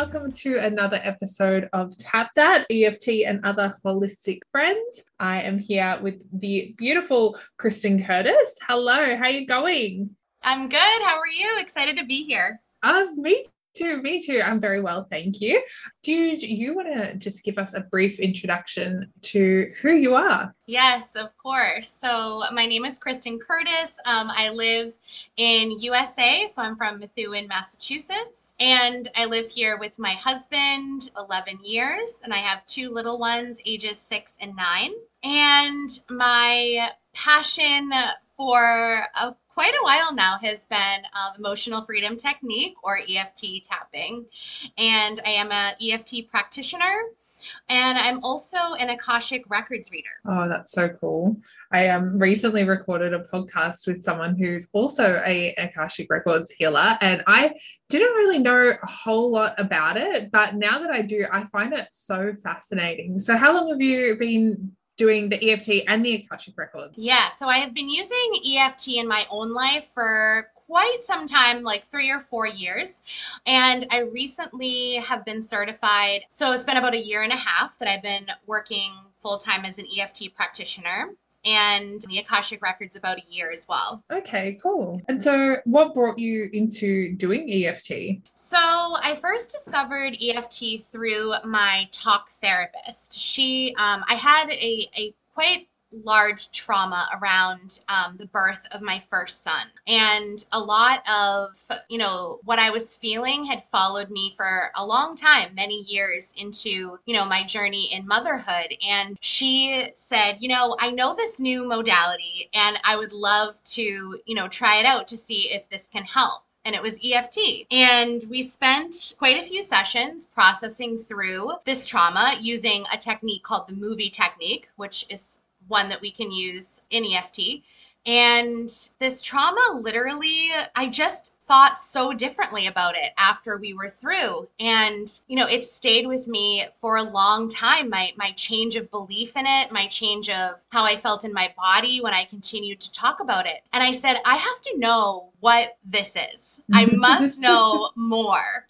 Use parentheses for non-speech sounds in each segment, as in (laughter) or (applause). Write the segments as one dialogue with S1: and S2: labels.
S1: welcome to another episode of Tap That EFT and other holistic friends. I am here with the beautiful Kristen Curtis. Hello, how are you going?
S2: I'm good. How are you? Excited to be here.
S1: Uh, me too, me too. I'm very well, thank you. Do you want to just give us a brief introduction to who you are?
S2: Yes, of course. So my name is Kristen Curtis. Um, I live in USA, so I'm from Methuen, Massachusetts, and I live here with my husband 11 years, and I have two little ones, ages six and nine. And my passion for a quite a while now has been um, emotional freedom technique or EFT tapping. And I am a EFT practitioner. And I'm also an Akashic Records reader.
S1: Oh, that's so cool. I um, recently recorded a podcast with someone who's also a Akashic Records healer. And I didn't really know a whole lot about it. But now that I do, I find it so fascinating. So, how long have you been doing the EFT and the Akashic Records?
S2: Yeah, so I have been using EFT in my own life for quite some time, like three or four years. And I recently have been certified. So it's been about a year and a half that I've been working full time as an EFT practitioner and the Akashic Records about a year as well.
S1: Okay, cool. And so, what brought you into doing EFT?
S2: So, I first discovered EFT through my talk therapist. She, um, I had a, a quite large trauma around um, the birth of my first son. And a lot of, you know, what I was feeling had followed me for a long time, many years into, you know, my journey in motherhood. And she said, you know, I know this new modality and I would love to, you know, try it out to see if this can help and it was EFT. And we spent quite a few sessions processing through this trauma using a technique called the movie technique, which is one that we can use in EFT. And this trauma, literally, I just thought so differently about it after we were through. And, you know, it stayed with me for a long time. My, my change of belief in it, my change of how I felt in my body when I continued to talk about it. And I said, I have to know what this is. I (laughs) must know more.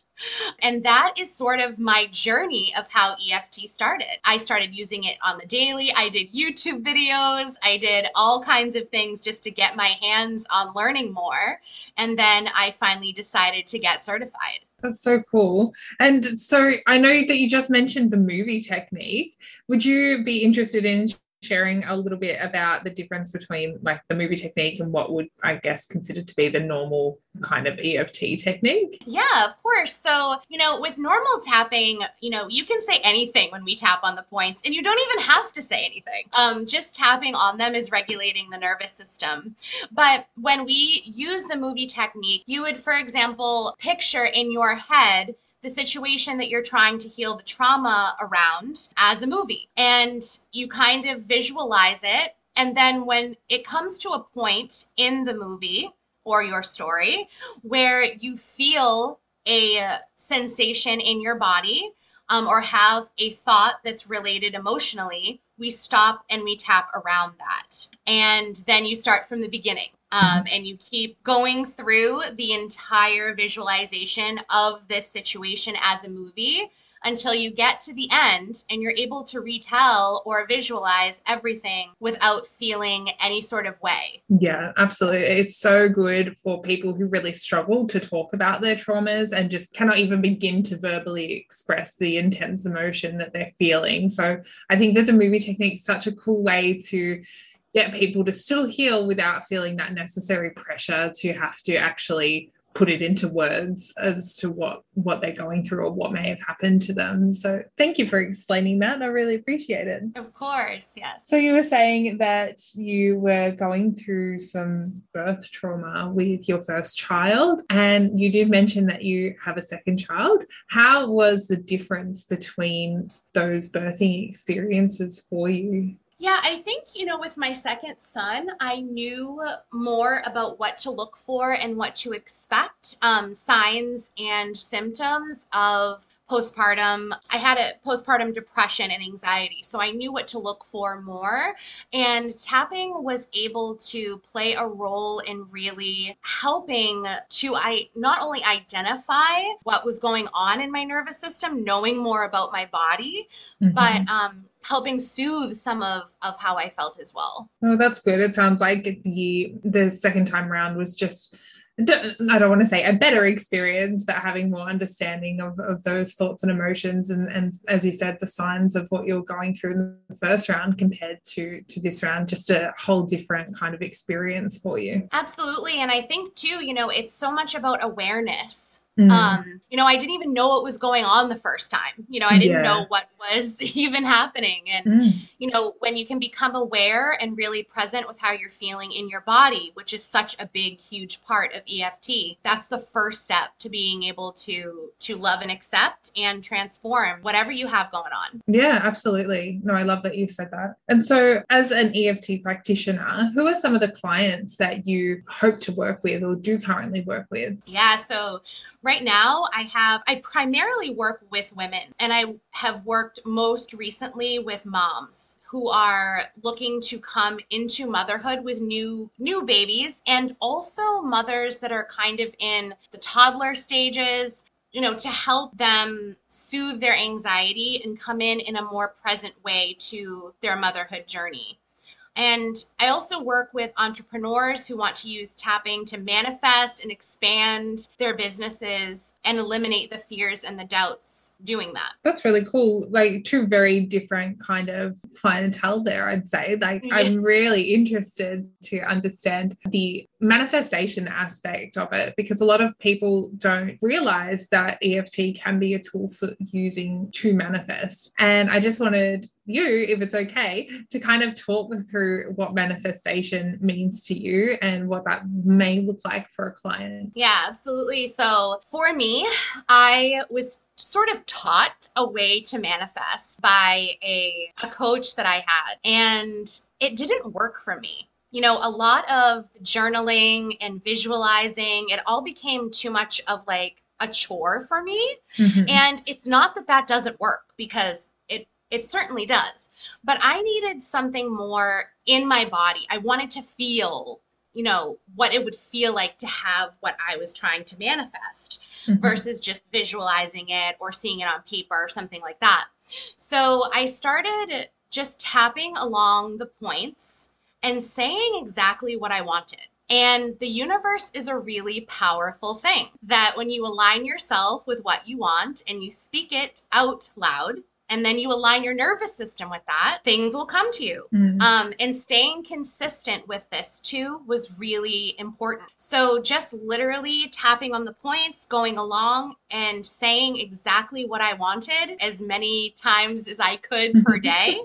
S2: And that is sort of my journey of how EFT started. I started using it on the daily. I did YouTube videos. I did all kinds of things just to get my hands on learning more. And then I finally decided to get certified.
S1: That's so cool. And so I know that you just mentioned the movie technique. Would you be interested in sharing a little bit about the difference between like the movie technique and what would I guess considered to be the normal kind of EFT technique?
S2: Yeah, of course. So, you know, with normal tapping, you know, you can say anything when we tap on the points and you don't even have to say anything. Um, just tapping on them is regulating the nervous system. But when we use the movie technique, you would, for example, picture in your head the situation that you're trying to heal the trauma around as a movie. And you kind of visualize it. And then when it comes to a point in the movie or your story where you feel a sensation in your body um, or have a thought that's related emotionally, we stop and we tap around that. And then you start from the beginning. Um, and you keep going through the entire visualization of this situation as a movie until you get to the end and you're able to retell or visualize everything without feeling any sort of way.
S1: Yeah, absolutely. It's so good for people who really struggle to talk about their traumas and just cannot even begin to verbally express the intense emotion that they're feeling. So I think that the movie technique is such a cool way to get people to still heal without feeling that necessary pressure to have to actually put it into words as to what what they're going through or what may have happened to them. So thank you for explaining that. I really appreciate it.
S2: Of course yes.
S1: So you were saying that you were going through some birth trauma with your first child and you did mention that you have a second child. How was the difference between those birthing experiences for you
S2: yeah, I think, you know, with my second son, I knew more about what to look for and what to expect, um, signs and symptoms of postpartum. I had a postpartum depression and anxiety, so I knew what to look for more. And tapping was able to play a role in really helping to I not only identify what was going on in my nervous system, knowing more about my body, mm-hmm. but um, helping soothe some of of how I felt as well.
S1: Oh, that's good. It sounds like the the second time around was just I don't want to say a better experience, but having more understanding of, of those thoughts and emotions, and, and as you said, the signs of what you're going through in the first round compared to to this round, just a whole different kind of experience for you.
S2: Absolutely, and I think too, you know, it's so much about awareness Mm. Um, you know, I didn't even know what was going on the first time. You know, I didn't yeah. know what was (laughs) even happening. And, mm. you know, when you can become aware and really present with how you're feeling in your body, which is such a big, huge part of EFT, that's the first step to being able to to love and accept and transform whatever you have going on.
S1: Yeah, absolutely. No, I love that you said that. And so as an EFT practitioner, who are some of the clients that you hope to work with or do currently work with?
S2: Yeah, so right now I have I primarily work with women and I have worked most recently with moms who are looking to come into motherhood with new new babies and also mothers that are kind of in the toddler stages you know to help them soothe their anxiety and come in in a more present way to their motherhood journey and I also work with entrepreneurs who want to use tapping to manifest and expand their businesses and eliminate the fears and the doubts doing that.
S1: That's really cool. Like two very different kind of clientele there, I'd say. Like yeah. I'm really interested to understand the manifestation aspect of it because a lot of people don't realize that EFT can be a tool for using to manifest. And I just wanted you, if it's okay, to kind of talk through what manifestation means to you and what that may look like for a client.
S2: Yeah, absolutely. So for me, I was sort of taught a way to manifest by a, a coach that I had, and it didn't work for me you know, a lot of journaling and visualizing, it all became too much of like a chore for me. Mm-hmm. And it's not that that doesn't work because it it certainly does. But I needed something more in my body. I wanted to feel, you know, what it would feel like to have what I was trying to manifest mm-hmm. versus just visualizing it or seeing it on paper or something like that. So I started just tapping along the points and saying exactly what I wanted. And the universe is a really powerful thing that when you align yourself with what you want and you speak it out loud, and then you align your nervous system with that, things will come to you. Mm. Um, and staying consistent with this too was really important. So just literally tapping on the points, going along and saying exactly what I wanted as many times as I could per (laughs) day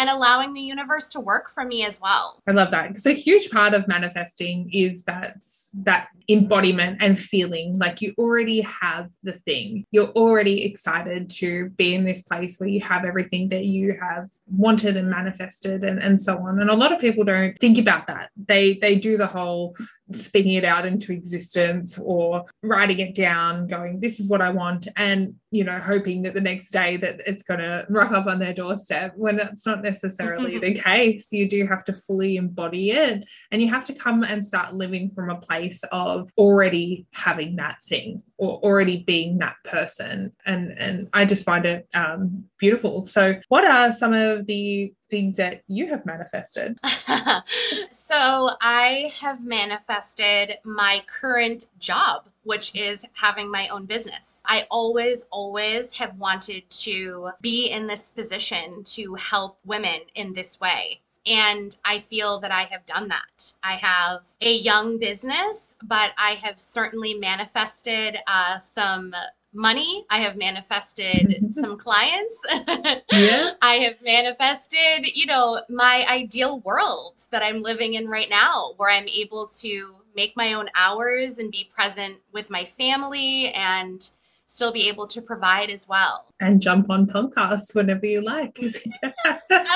S2: and allowing the universe to work for me as well.
S1: I love that. Because a huge part of manifesting is that that embodiment and feeling like you already have the thing. You're already excited to be in this place where you have everything that you have wanted and manifested and, and so on. And a lot of people don't think about that. They they do the whole speaking it out into existence or writing it down, going, this is what I want. And you know, hoping that the next day that it's going to rock up on their doorstep when that's not necessarily the case. You do have to fully embody it and you have to come and start living from a place of already having that thing or already being that person. And, and I just find it um, beautiful. So, what are some of the things that you have manifested? (laughs)
S2: so, I have manifested my current job which is having my own business. I always, always have wanted to be in this position to help women in this way. And I feel that I have done that. I have a young business, but I have certainly manifested uh, some money. I have manifested (laughs) some clients. (laughs) yeah. I have manifested, you know, my ideal world that I'm living in right now, where I'm able to make my own hours and be present with my family and still be able to provide as well.
S1: And jump on podcasts whenever you like. (laughs)
S2: Absolutely.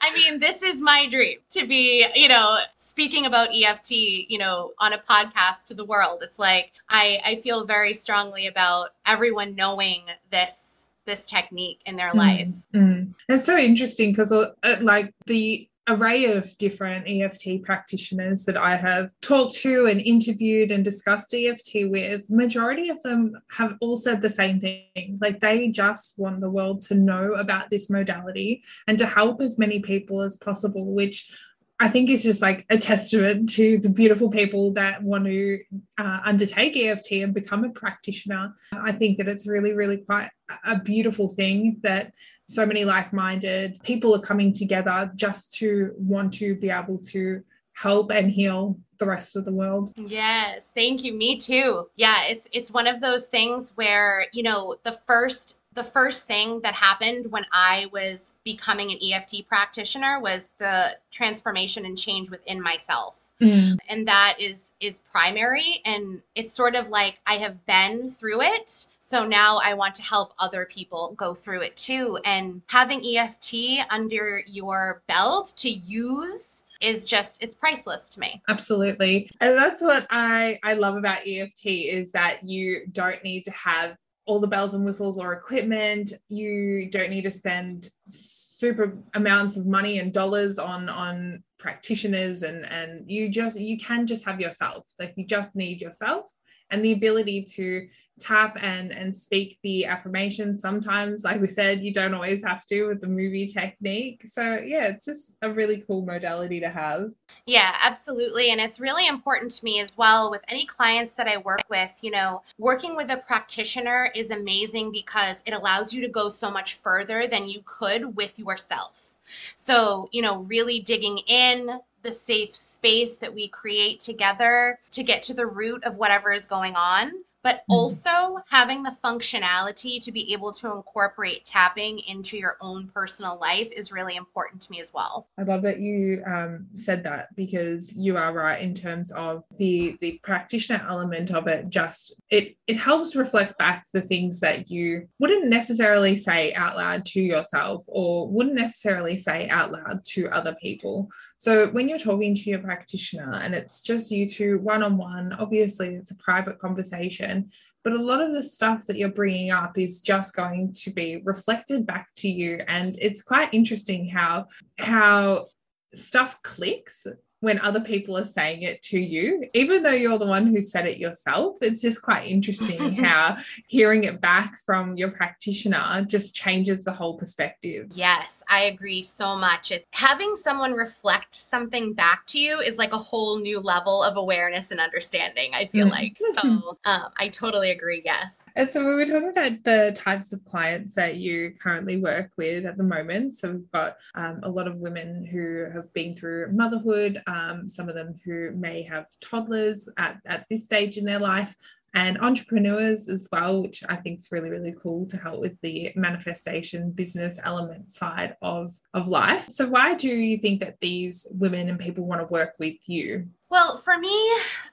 S2: I mean, this is my dream to be, you know, speaking about EFT, you know, on a podcast to the world. It's like I, I feel very strongly about everyone knowing this this technique in their mm, life.
S1: Mm. It's so interesting because uh, like the array of different EFT practitioners that I have talked to and interviewed and discussed EFT with, majority of them have all said the same thing. Like they just want the world to know about this modality and to help as many people as possible, which I think it's just like a testament to the beautiful people that want to uh, undertake EFT and become a practitioner. I think that it's really, really quite a beautiful thing that so many like minded people are coming together just to want to be able to help and heal the rest of the world.
S2: Yes, thank you. Me too. Yeah, it's it's one of those things where, you know, the first the first thing that happened when I was becoming an EFT practitioner was the transformation and change within myself. Mm. And that is is primary and it's sort of like I have been through it. So now I want to help other people go through it too and having EFT under your belt to use is just it's priceless to me
S1: absolutely and that's what i i love about eft is that you don't need to have all the bells and whistles or equipment. You don't need to spend super amounts of money and dollars on on practitioners and and you just you can just have yourself. Like you just need yourself and the ability to tap and and speak the affirmation sometimes like we said you don't always have to with the movie technique. So yeah it's just a really cool modality to have.
S2: Yeah absolutely. And it's really important to me as well with any clients that i work with you know working with a practitioner is amazing because it allows you to go so much further than you could with yourself. So you know really digging in the safe space that we create together to get to the root of whatever is going on but mm-hmm. also having the functionality to be able to incorporate tapping into your own personal life is really important to me as well.
S1: I love that you um, said that because you are right in terms of the the practitioner element of it. Just it it helps reflect back the things that you wouldn't necessarily say out loud to yourself or wouldn't necessarily say out loud to other people. So when you're talking to your practitioner and it's just you two one on one, obviously it's a private conversation but a lot of the stuff that you're bringing up is just going to be reflected back to you. And it's quite interesting how how stuff clicks when other people are saying it to you, even though you're the one who said it yourself. It's just quite interesting (laughs) how hearing it back from your practitioner just changes the whole perspective.
S2: Yes, I agree so much. It's, having someone reflect something back to you is like a whole new level of awareness and understanding, I feel mm. like. So (laughs) um, I totally agree. Yes.
S1: And so we were talking about the types of clients that you currently work with at the moment. So we've got um, a lot of women who have been through motherhood um, some of them who may have toddlers at, at this stage in their life, and entrepreneurs as well, which I think is really, really cool to help with the manifestation business element side of, of life. So, why do you think that these women and people want to work with you?
S2: Well, for me,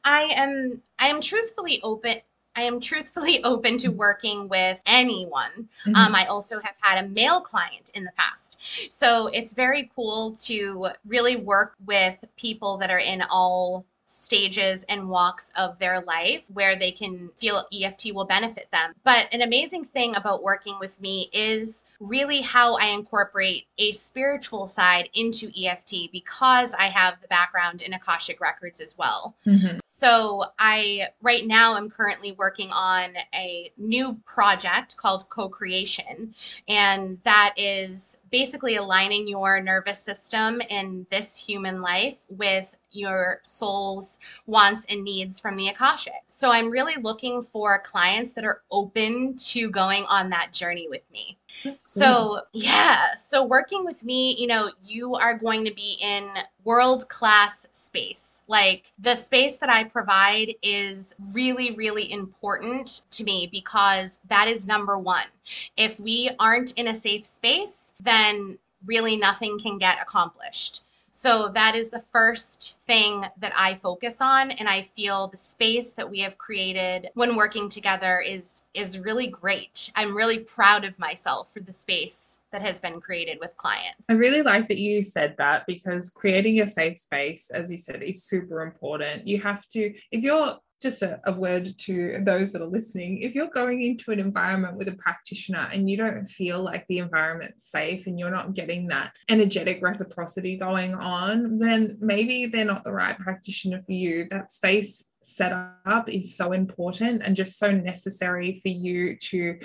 S2: I am I am truthfully open I am truthfully (laughs) open to working with anyone. Mm-hmm. Um, I also have had a male client in the past. So it's very cool to really work with people that are in all stages and walks of their life where they can feel EFT will benefit them. But an amazing thing about working with me is really how I incorporate a spiritual side into EFT because I have the background in Akashic Records as well. Mm-hmm. So I right now I'm currently working on a new project called Co-Creation and that is basically aligning your nervous system in this human life with your soul's wants and needs from the Akashic. So I'm really looking for clients that are open to going on that journey with me. So, yeah. So, working with me, you know, you are going to be in world class space. Like, the space that I provide is really, really important to me because that is number one. If we aren't in a safe space, then really nothing can get accomplished. So that is the first thing that I focus on and I feel the space that we have created when working together is is really great. I'm really proud of myself for the space that has been created with clients.
S1: I really like that you said that because creating a safe space as you said is super important. You have to if you're just a, a, word to those that are listening. If you're going into an environment with a practitioner and you don't feel like the environment's safe and you're not getting that energetic reciprocity going on then maybe they're not the right practitioner for you. That space set up is so important and just so necessary for you to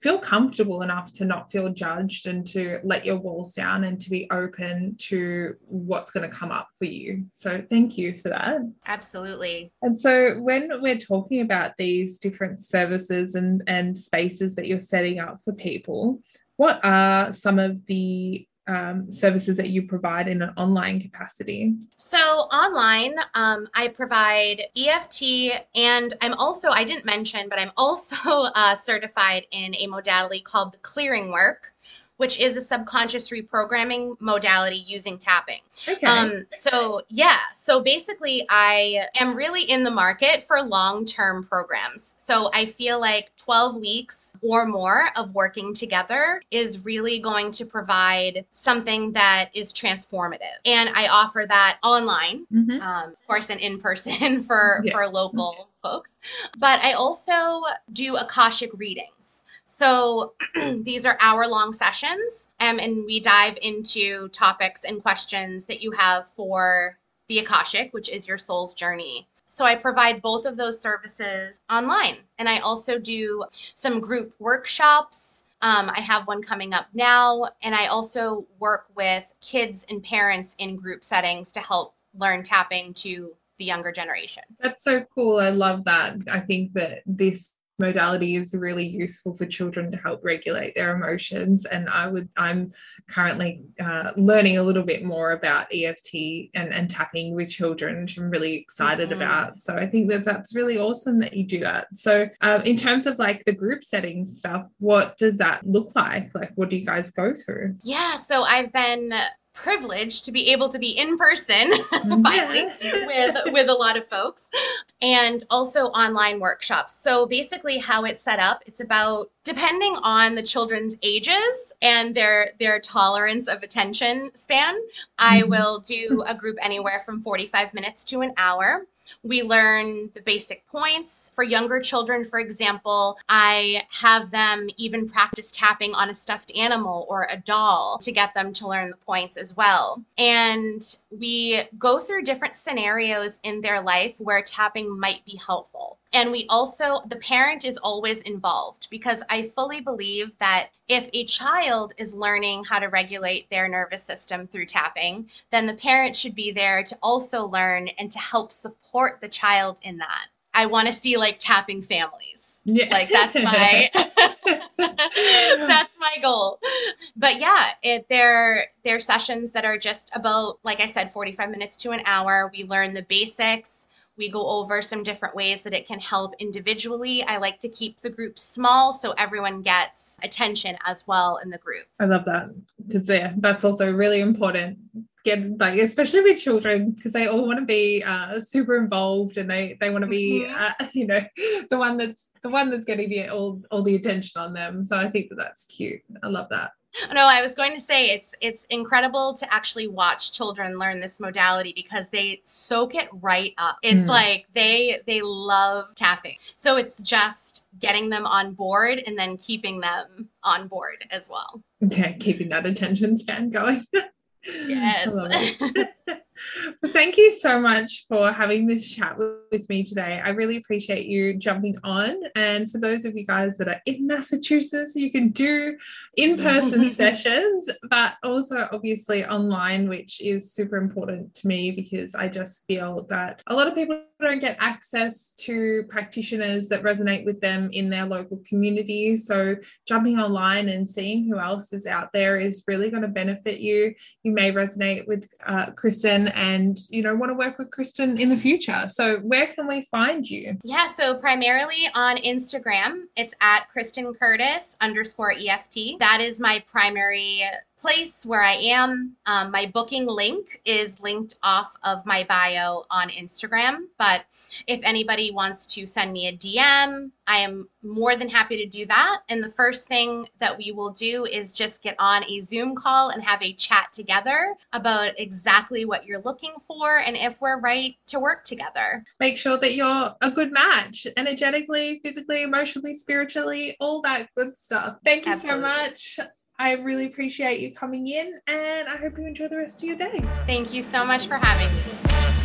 S1: feel comfortable enough to not feel judged and to let your walls down and to be open to what's going to come up for you. So, thank you for that.
S2: Absolutely.
S1: And so, when we're talking about these different services and, and spaces that you're setting up for people, what are some of the um, services that you provide in an online capacity?
S2: So, online, um, I provide EFT, and I'm also, I didn't mention, but I'm also (laughs) uh, certified in a modality called the clearing work which is a subconscious reprogramming modality using tapping. Okay. Um, so yeah, so basically I am really in the market for long-term programs. So I feel like 12 weeks or more of working together is really going to provide something that is transformative. And I offer that online, mm-hmm. um, of course, and in person (laughs) for, yeah. for local folks. But I also do Akashic readings. So (clears throat) these are hour long sessions, um, and we dive into topics and questions that you have for the Akashic, which is your soul's journey. So I provide both of those services online. And I also do some group workshops. Um, I have one coming up now. And I also work with kids and parents in group settings to help learn tapping to the younger generation.
S1: That's so cool. I love that. I think that this modality is really useful for children to help regulate their emotions and i would i'm currently uh, learning a little bit more about eft and, and tapping with children which i'm really excited mm-hmm. about so i think that that's really awesome that you do that so um, in terms of like the group setting stuff what does that look like like what do you guys go through
S2: yeah so i've been privilege to be able to be in person (laughs) finally with with a lot of folks and also online workshops. So basically how it's set up, it's about depending on the children's ages and their their tolerance of attention span, I mm-hmm. will do a group anywhere from 45 minutes to an hour. We learn the basic points. For younger children, for example, I have them even practice tapping on a stuffed animal or a doll to get them to learn the points as well. And we go through different scenarios in their life where tapping might be helpful. And we also, the parent is always involved because I fully believe that if a child is learning how to regulate their nervous system through tapping, then the parent should be there to also learn and to help support the child in that. I want to see like tapping families. Yeah. Like that's (laughs) my (laughs) that's my goal. But yeah, it they're they're sessions that are just about like I said 45 minutes to an hour. We learn the basics we go over some different ways that it can help individually. I like to keep the group small so everyone gets attention as well in the group.
S1: I love that because yeah, that's also really important. Get like especially with children because they all want to be uh, super involved and they they want to be mm-hmm. uh, (laughs) you know the one that's the one that's getting the all all the attention on them. So I think that that's cute. I love that. (laughs)
S2: No, I was going to say it's it's incredible to actually watch children learn this modality because they soak it right up. It's mm. like they they love tapping. So it's just getting them on board and then keeping them on board as well.
S1: Okay, (laughs) keeping that attention span going. (laughs)
S2: yes.
S1: Well, thank you so much for having this chat with me today. I really appreciate you jumping on. And for those of you guys that are in Massachusetts, you can do in person (laughs) sessions, but also obviously online, which is super important to me because I just feel that a lot of people don't get access to practitioners that resonate with them in their local community. So, jumping online and seeing who else is out there is really going to benefit you. You may resonate with uh, And you know want to work with Kristen in the future. So, where can we find you?
S2: Yeah, so primarily on Instagram, it's at Kristen Curtis underscore EFT. That is my primary place where I am. Um, my booking link is linked off of my bio on Instagram. But if anybody wants to send me a DM, I am more than happy to do that. And the first thing that we will do is just get on a Zoom call and have a chat together about exactly what you're looking for and if we're right to work together.
S1: Make sure that you're a good match energetically, physically, emotionally, spiritually, all that good stuff. Thank you Absolutely. so much. I really appreciate you coming in and I hope you enjoy the rest of your day.
S2: Thank you so much for having me.